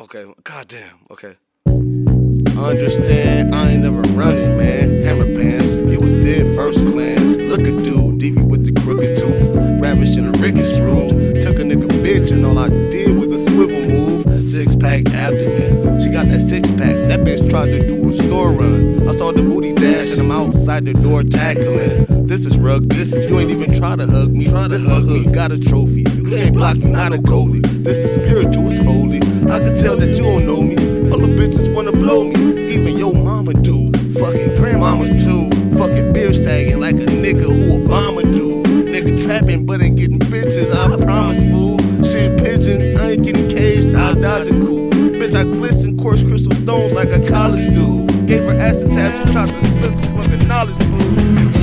Okay, goddamn. Okay. Understand, I ain't never running, man. Hammer pants, you was dead first glance. Look at dude, deviant with the crooked tooth, ravishing a Ricketts root. Took a nigga bitch, and all I did was a swivel move. Six pack abdomen, she got that six pack. That bitch tried to do a store run. I saw the booty dash, and I'm outside the door tackling. This is rug, this is you ain't even try to hug me. Try to hug me, got a trophy. You can't block, you not a goalie. This is spiritual, it's holy. I can tell that you don't know me. All the bitches wanna blow me, even your mama do. Fucking grandmamas too. Fucking beer sagging like a nigga who Obama do. Nigga trapping but ain't getting bitches, I promise fool. Shit pigeon, I ain't getting caged, I'll dodge a coup. Bitch, I glisten coarse crystal stones like a college dude. Gave her tabs, she tried to spit some fucking knowledge fool.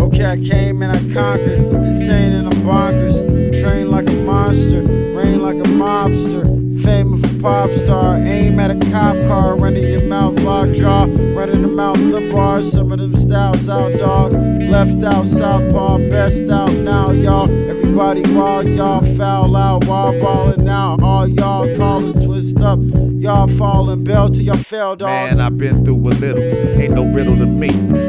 Okay, I came and I conquered, insane and I'm bonkers. Trained like a monster, rain like a mobster. Fame of a pop star, aim at a cop car, running your mouth, lock jaw, running them out the bars. Some of them styles out, dog. Left out, southpaw, best out now, y'all. Everybody wild, y'all foul out, while balling out. Y'all up, y'all falling, bell to your fail, dog. Man, I've been through a little. Ain't no riddle to me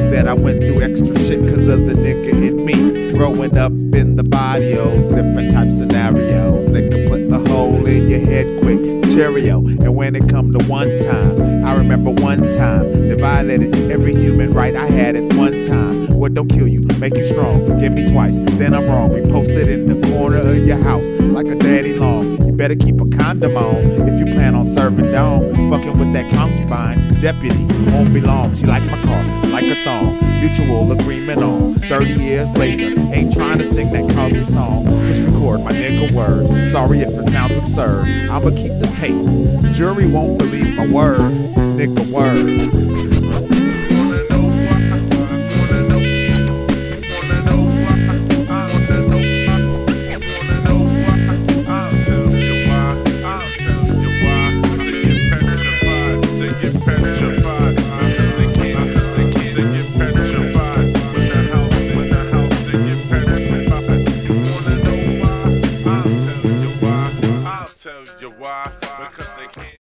that I went through extra shit cause of the nigga in me. Growing up in the barrio, different type scenarios. Nigga put the hole in your head quick. Cheerio. And when it come to one time, I remember one time they violated every human right I had at one time. Don't kill you, make you strong. Give me twice, then I'm wrong. We posted in the corner of your house like a daddy long. You better keep a condom on if you plan on serving down. Fucking with that concubine, deputy won't be long. She like my car, like a thong. Mutual agreement on. 30 years later, ain't trying to sing that Cosby song. Just record my nigga word. Sorry if it sounds absurd. I'ma keep the tape. Jury won't believe my word. Nigga word.